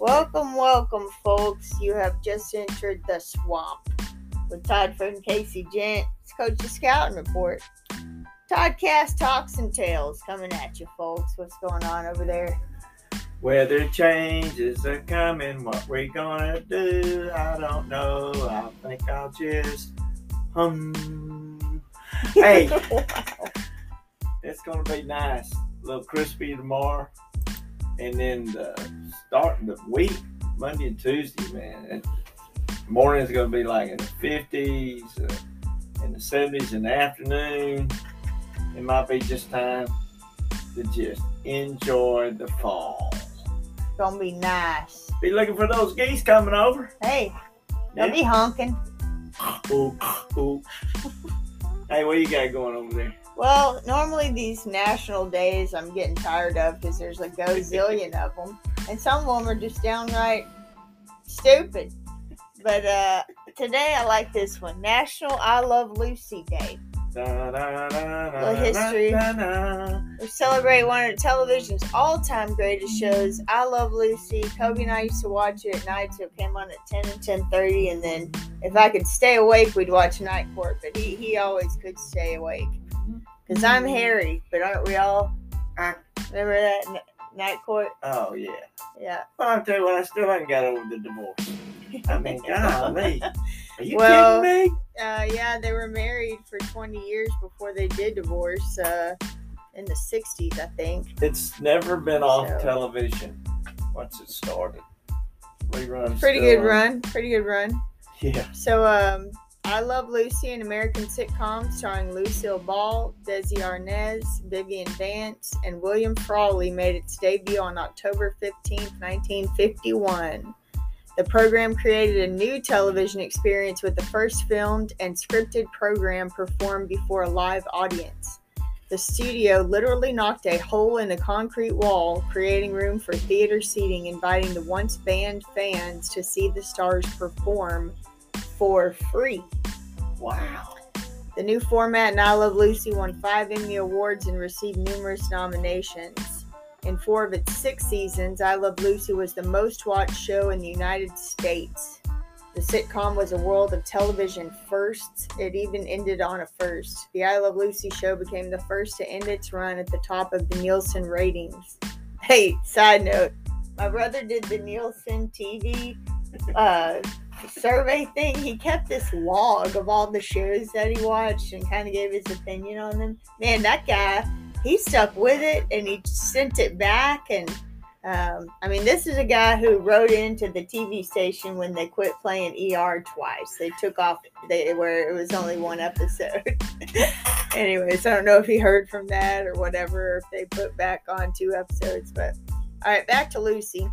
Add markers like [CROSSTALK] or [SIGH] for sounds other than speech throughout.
Welcome, welcome, folks. You have just entered the swamp with Todd from Casey Gent. It's Coach the Scouting Report. Toddcast Talks and Tales coming at you, folks. What's going on over there? Weather changes are coming. What we gonna do? I don't know. I think I'll just hum. Hey, [LAUGHS] it's gonna be nice. A little crispy tomorrow, and then the starting the week, Monday and Tuesday, man. And morning's gonna be like in the fifties, uh, in the seventies in the afternoon. It might be just time to just enjoy the fall. It's gonna be nice. Be looking for those geese coming over. Hey, they'll Yeah. be honking. Ooh, ooh. hey, what you got going over there? Well, normally these national days I'm getting tired of because there's a gazillion of them, and some of them are just downright stupid. But uh, today I like this one National I Love Lucy Day. Little history. We celebrate one of television's all time greatest shows, I Love Lucy. Kobe and I used to watch it at night, so it came on at 10 and 10.30, and then if I could stay awake, we'd watch Night Court, but he, he always could stay awake. Because I'm Harry, but aren't we all? I- Remember that N- Night Court? Oh yeah. Yeah. Well, I'll tell you what, I still haven't got over the divorce. I mean, [LAUGHS] golly. Are you Well- kidding me? Uh, yeah, they were married for 20 years before they did divorce, uh, in the 60s, I think. It's never been off So- television once it started. Reruns. Pretty good on. run. Pretty good run. Yeah. So, um, I Love Lucy, an American sitcom starring Lucille Ball, Desi Arnaz, Vivian Vance, and William Frawley, made its debut on October 15, 1951. The program created a new television experience with the first filmed and scripted program performed before a live audience. The studio literally knocked a hole in the concrete wall, creating room for theater seating, inviting the once banned fans to see the stars perform for free. Wow. The new format and I Love Lucy won five Emmy Awards and received numerous nominations. In four of its six seasons, I Love Lucy was the most watched show in the United States. The sitcom was a world of television firsts. It even ended on a first. The I Love Lucy show became the first to end its run at the top of the Nielsen ratings. Hey, side note, my brother did the Nielsen TV uh, survey thing, he kept this log of all the shows that he watched and kind of gave his opinion on them. Man, that guy, he stuck with it and he sent it back. And um, I mean, this is a guy who wrote into the TV station when they quit playing ER twice. They took off they, where it was only one episode. [LAUGHS] Anyways, I don't know if he heard from that or whatever, if they put back on two episodes. But all right, back to Lucy.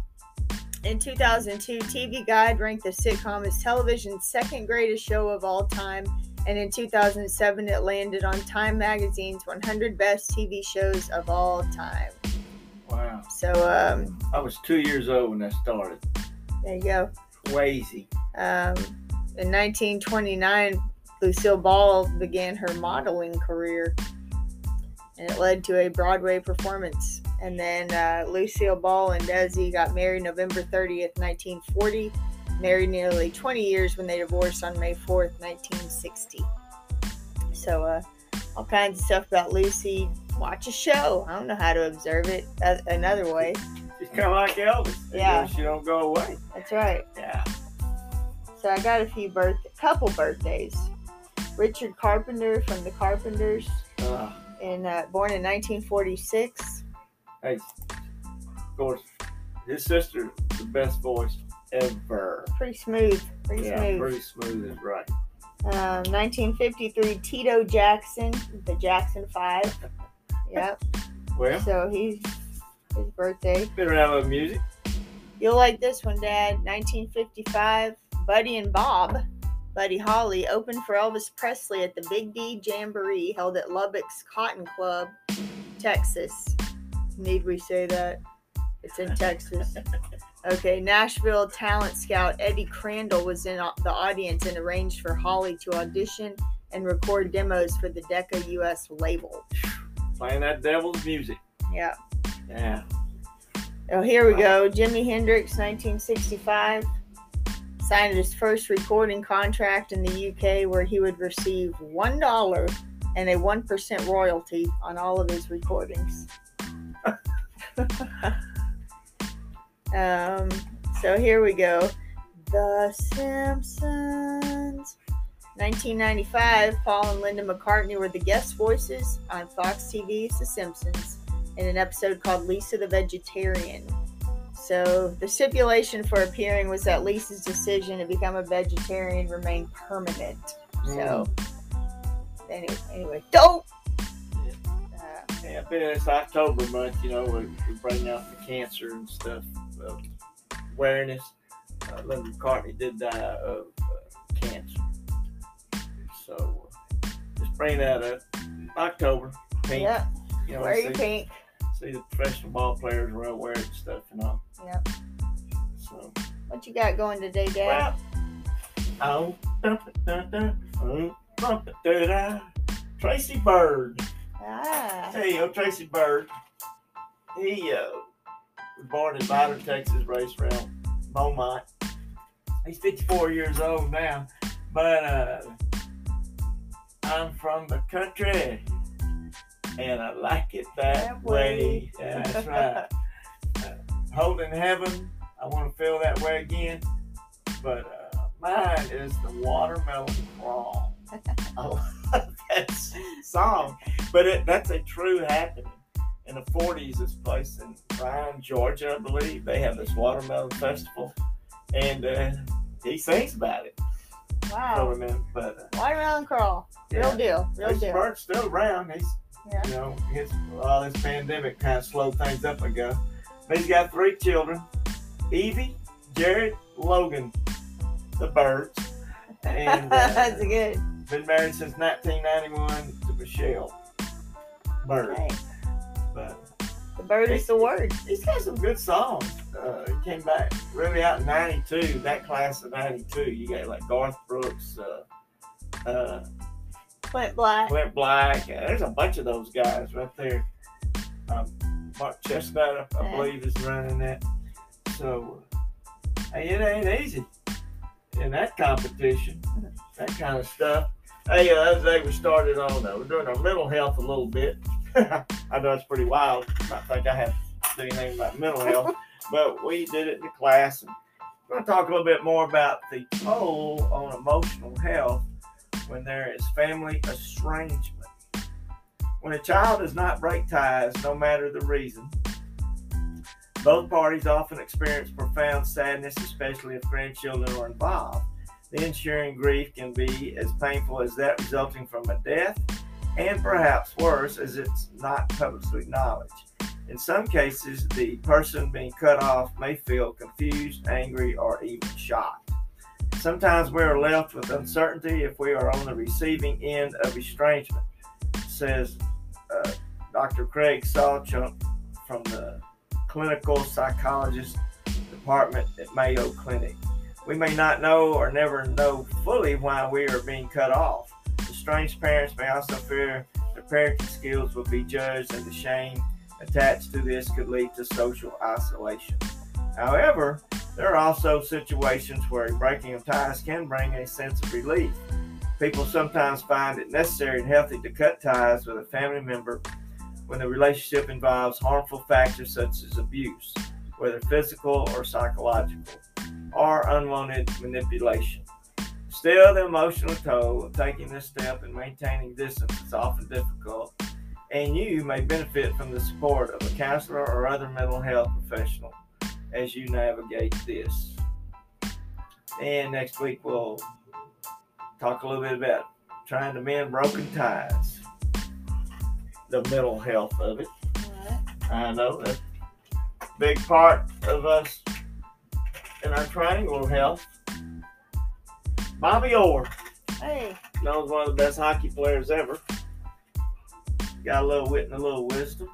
In 2002, TV Guide ranked the sitcom as television's second greatest show of all time, and in 2007, it landed on Time Magazine's 100 Best TV Shows of All Time. Wow. So, um, I was two years old when that started. there you go. Crazy. Um, in 1929, Lucille Ball began her modeling career, and it led to a Broadway performance. And then uh, Lucille Ball and Desi got married November 30th, 1940. Married nearly 20 years when they divorced on May 4th, 1960. So, uh, all kinds of stuff about Lucy. Watch a show. I don't know how to observe it uh, another way. She's kind of like Elvis. Yeah. She don't go away. That's right. Yeah. So I got a few birth, couple birthdays. Richard Carpenter from the Carpenters, Uh, in uh, born in 1946. Hey, of course, his sister, the best voice ever. Pretty smooth, pretty yeah, smooth. pretty smooth is right. Um, 1953, Tito Jackson, the Jackson Five. Yep. Well, So he's his birthday. been around with music. You'll like this one, Dad. 1955, Buddy and Bob, Buddy Holly, opened for Elvis Presley at the Big D Jamboree held at Lubbock's Cotton Club, Texas. Need we say that? It's in Texas. [LAUGHS] Okay, Nashville talent scout Eddie Crandall was in the audience and arranged for Holly to audition and record demos for the Decca US label. Playing that devil's music. Yeah. Yeah. Oh, here we go. Jimi Hendrix, 1965, signed his first recording contract in the UK where he would receive $1 and a 1% royalty on all of his recordings. Um, so here we go. The Simpsons. 1995, Paul and Linda McCartney were the guest voices on Fox TV's The Simpsons in an episode called Lisa the Vegetarian. So, the stipulation for appearing was that Lisa's decision to become a vegetarian remained permanent. So, anyway, anyway, don't. Uh, Yeah, been this October month, you know, we, we bring out the cancer and stuff, uh, awareness. Uh, Linda McCartney did die of uh, cancer. So, uh, just bring that up. October, pink. yeah, You know, wear your pink. see the professional ball players around wearing stuff and all. Yep. So, What you got going today, Dad? well, oh, dun, dun, dun, oh, dun, dun, dun, dun. Tracy Byrd. Hey, yo, Tracy Byrd. He uh, was born in Vidor, Texas, raised around Beaumont. He's 54 years old now, but uh, I'm from the country, and I like it that, That way. way. Yeah, [LAUGHS] that's right. uh, holding heaven, I want to feel that way again, but uh, mine is the watermelon crawl. [LAUGHS] I that song, but it, that's a true happening. In the 40s, this place in Bryan, Georgia, I believe, they have this watermelon festival, and uh, he sings about it. I wow. but uh, Watermelon crawl. Real yeah, deal. Real deal. Byrd's still around. He's Yeah. you know, his well, this pandemic kind of slowed things up ago. But he's got three children: Evie, Jared, Logan, the birds, and uh, [LAUGHS] That's good. Been married since 1991 to Michelle Byrd. Hey, But the bird is the word. he's got some good songs. Uh, he came back really out in '92. That class of '92, you got like Garth Brooks, uh, uh, Clint Black. Clint Black. Uh, there's a bunch of those guys right there. Um, Mark Chesnutt, I, Yeah. believe, is running that. So, hey, it ain't easy in that competition, that kind of stuff. Hey, uh, the other day we started on, uh, we're doing our mental health a little bit. [LAUGHS] I know it's pretty wild. I think I have to do anything about mental health, [LAUGHS] but we did it in the class. And we're going to talk a little bit more about the toll on emotional health when there is family estrangement. When a child does not break ties, no matter the reason, both parties often experience profound sadness, especially if grandchildren are involved. The ensuing grief can be as painful as that resulting from a death, and perhaps worse, as it's not publicly acknowledged. In some cases, the person being cut off may feel confused, angry, or even shocked. Sometimes we are left with uncertainty if we are on the receiving end of estrangement, says uh, Dr. Craig Sawchuk from the Clinical Psychologist Department at Mayo Clinic. We may not know or never know fully why we are being cut off. Estranged parents may also fear their parenting skills will be judged and the shame attached to this could lead to social isolation. However, there are also situations where breaking of ties can bring a sense of relief. People sometimes find it necessary and healthy to cut ties with a family member when the relationship involves harmful factors such as abuse, whether physical or psychological, or unwanted manipulation. Still, the emotional toll of taking this step and maintaining distance is often difficult, and you may benefit from the support of a counselor or other mental health professional as you navigate this. And next week we'll talk a little bit about trying to mend broken ties, the mental health of it. I know that's a big part of us in our triangle of health. Bobby Orr, Hey, known as one of the best hockey players ever. Got a little wit and a little wisdom.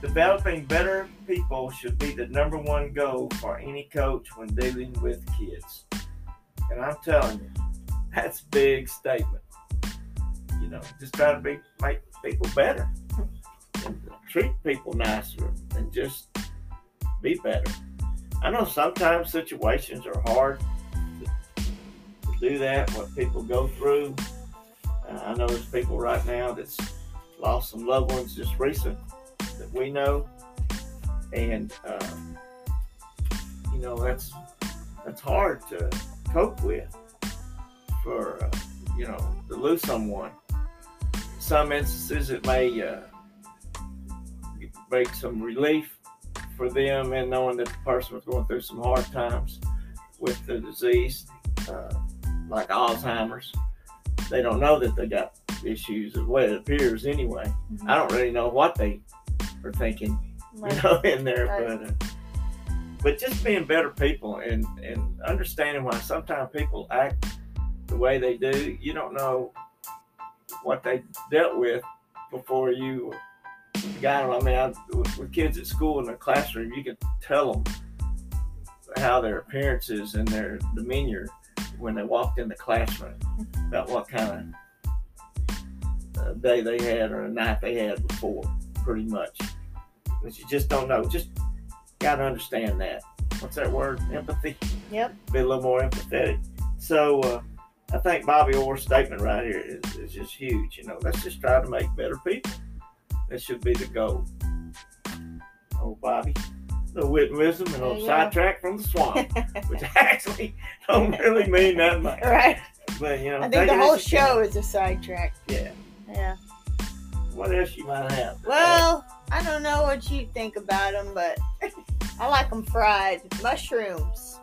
Developing better people should be the number one goal for any coach when dealing with kids. And I'm telling you, that's a big statement. You know, just try to be make people better and treat people nicer and just be better. I know sometimes situations are hard to, do that, what people go through. Uh, I know there's people right now that's lost some loved ones just recent that we know, and uh, you know that's that's hard to cope with for uh, you know to lose someone. Some instances it may uh, make some relief for them and knowing that the person was going through some hard times with the disease, uh, like Alzheimer's. They don't know that they got issues, the way it appears anyway. Mm-hmm. I don't really know what they are thinking, Right. you know, in there, Right. but uh, but just being better people and and understanding why sometimes people act the way they do. You don't know what they dealt with before you got them. I mean, I, with, with kids at school in the classroom, you can tell them how their appearances and their demeanor when they walked in the classroom about what kind of uh, day they had or a night they had before, pretty much. But you just don't know. Just got to understand that. What's that word? Empathy. Yep. Be a little more empathetic. So uh, I think Bobby Orr's statement right here is, is just huge. You know, let's just try to make better people. That should be the goal. Oh, Bobby. The wit and wisdom and a little sidetrack from the swamp, [LAUGHS] which actually don't really mean that much. right. But you know, I think the whole as you can. show is a sidetrack. Yeah. Yeah. What else you might have? Well, I don't know what you think about them, but [LAUGHS] I like them fried. Mushrooms.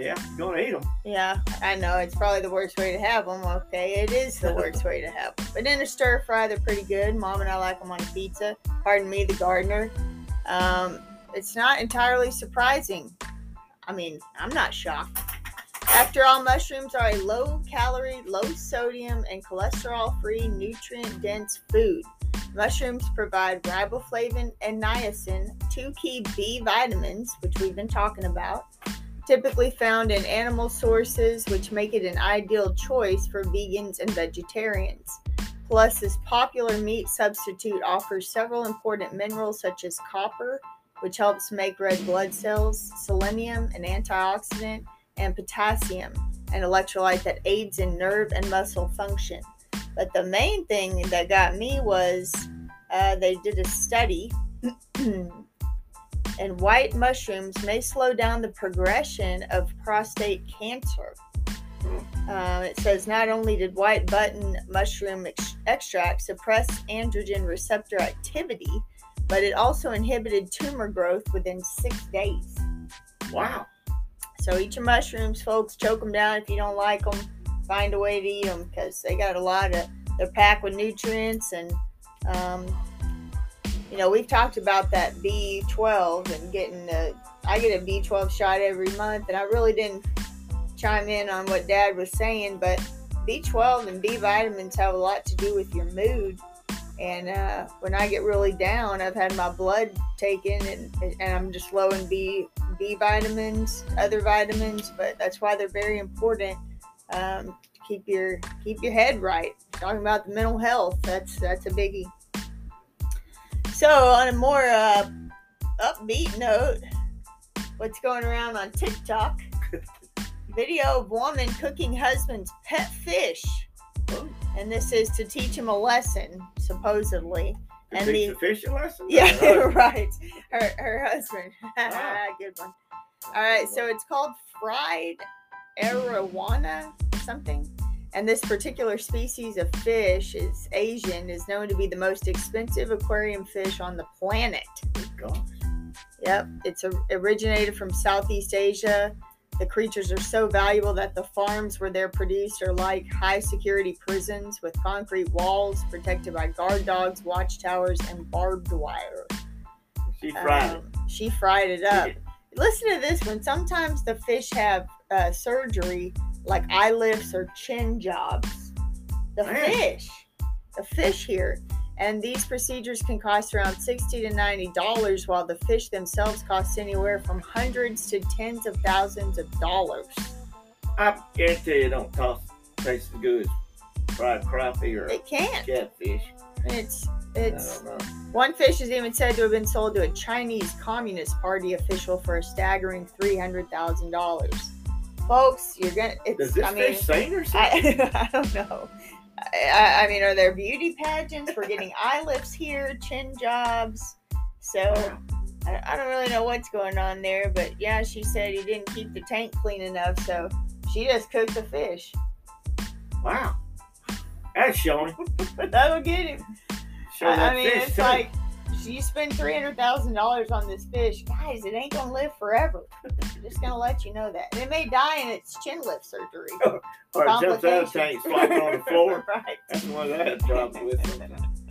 Yeah, gonna eat them. Yeah, I know it's probably the worst way to have them. Okay, it is the [LAUGHS] worst way to have them. But in a stir fry, they're pretty good. Mom and I like them on pizza. Pardon me, the gardener. Um, it's not entirely surprising. I mean, I'm not shocked. After all, mushrooms are a low calorie, low sodium, and cholesterol free, nutrient dense food. Mushrooms provide riboflavin and niacin, two key B vitamins, which we've been talking about, typically found in animal sources, which make it an ideal choice for vegans and vegetarians. Plus, this popular meat substitute offers several important minerals such as copper, which helps make red blood cells, selenium, an antioxidant, and potassium, an electrolyte that aids in nerve and muscle function. But the main thing that got me was uh, they did a study, [CLEARS THROAT] and white mushrooms may slow down the progression of prostate cancer. Um, it says not only did white button mushroom ex- extract suppress androgen receptor activity, but it also inhibited tumor growth within six days. Wow. So eat your mushrooms, folks. Choke them down if you don't like them. Find a way to eat them because they got a lot of. They're packed with nutrients and, um, you know, we've talked about that B12 and getting the. I get a B12 shot every month, and I really didn't chime in on what Dad was saying, but B12 and B vitamins have a lot to do with your mood. And uh, when I get really down, I've had my blood taken, and, and I'm just low in B B vitamins, other vitamins, but that's why they're very important. Um, keep your keep your head right. Talking about the mental health, that's that's a biggie. So on a more uh, upbeat note, what's going around on TikTok? [LAUGHS] Video of woman cooking husband's pet fish, Oh, and this is to teach him a lesson, supposedly. to And teach the- the fishing lesson? Yeah, Oh, [LAUGHS] right. Her her husband. [LAUGHS] Wow. Good one. All right, so it's called fried arowana something. And this particular species of fish is Asian, is known to be the most expensive aquarium fish on the planet. gosh. Yep, it's a, originated from Southeast Asia. The creatures are so valuable that the farms where they're produced are like high security prisons with concrete walls protected by guard dogs, watchtowers, and barbed wire. She fried Um, She fried it up. Listen to this one. Sometimes the fish have uh, surgery like eye lifts or chin jobs. The Man. fish, the fish here. And these procedures can cost around sixty to ninety dollars, while the fish themselves cost anywhere from hundreds to tens of thousands of dollars. I guarantee it don't cost taste as good as fried crappie or It can. catfish. It's it's one fish is even said to have been sold to a Chinese Communist Party official for a staggering three hundred thousand dollars. Folks, you're gonna. Does It's. this I mean, fish sing or [LAUGHS] something? I, I don't know. I, I mean, are there beauty pageants? We're getting [LAUGHS] eye lifts here, chin jobs. So I, I don't really know what's going on there, but yeah, she said he didn't keep the tank clean enough, so she just cooked the fish. Wow. That's showing. [LAUGHS] That'll get him. Show I, that I mean, fish, it's too. like you spend three hundred thousand dollars on this fish, guys. It ain't gonna live forever. I'm Just gonna let you know that. And it may die in its chin lift surgery. [LAUGHS] or it jumps out of the tank, flopping on the [LAUGHS] floor. right. That's one of that drops with. [LAUGHS]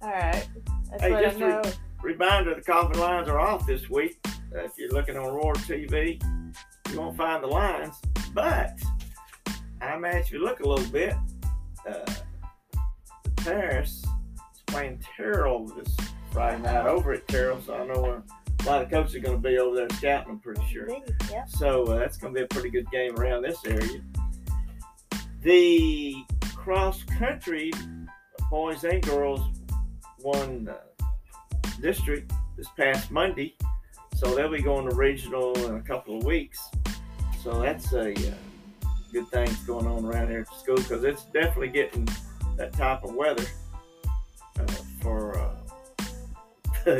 All right. That's Hey, what I just re- know. Reminder: the coffin lines are off this week. Uh, if you're looking on Roar TV, you won't find the lines. But I imagine if you look a little bit, uh, the Paris is playing Terrell this Friday night over at Terrell, so I know where a lot of coaches are going to be over there scouting. I'm pretty sure. Yeah. So uh, that's going to be a pretty good game around this area. The cross country boys and girls won uh, district this past Monday, so they'll be going to regional in a couple of weeks. So that's a uh, good thing going on around here at the school because it's definitely getting that type of weather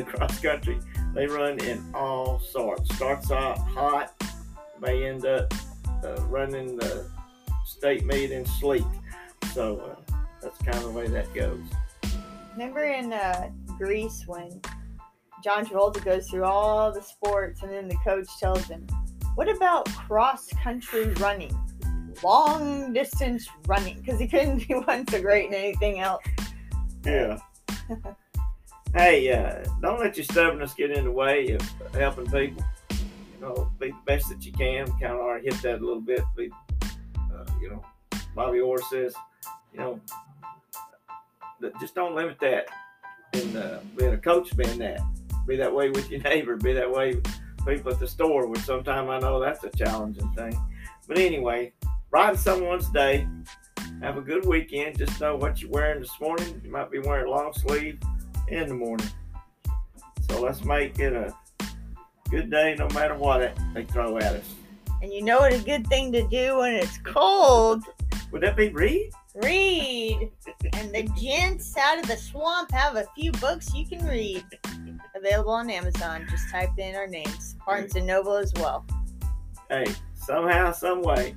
cross country. They run in all sorts. Starts out hot, may end up uh, running the state meet in sleet. So uh, that's kind of the way that goes. Remember in uh, Grease when John Travolta goes through all the sports and then the coach tells him, What about cross country running? Long distance running. Because he couldn't, [LAUGHS] he wasn't so great in anything else. Yeah. [LAUGHS] hey, uh, don't let your stubbornness get in the way of helping people. You know, be the best that you can. Kind of already hit that a little bit. Be, uh, you know, Bobby Orr says, you know, just don't limit that in uh, being a coach, being that. Be that way with your neighbor. Be that way with people at the store, which sometimes I know that's a challenging thing. But anyway, brighten someone's day. Have a good weekend. Just know what you're wearing this morning. You might be wearing long sleeve in the morning. So let's make it a good day no matter what it, they throw at us. And you know what a good thing to do when it's cold? Would that be read? Read. And the gents out of the swamp have a few books you can read. Available on Amazon. Just type in our names. Barnes and Noble as well. Hey, somehow, some way,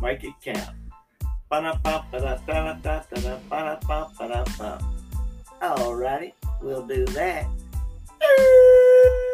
make it count. Alrighty, We'll do that. [LAUGHS]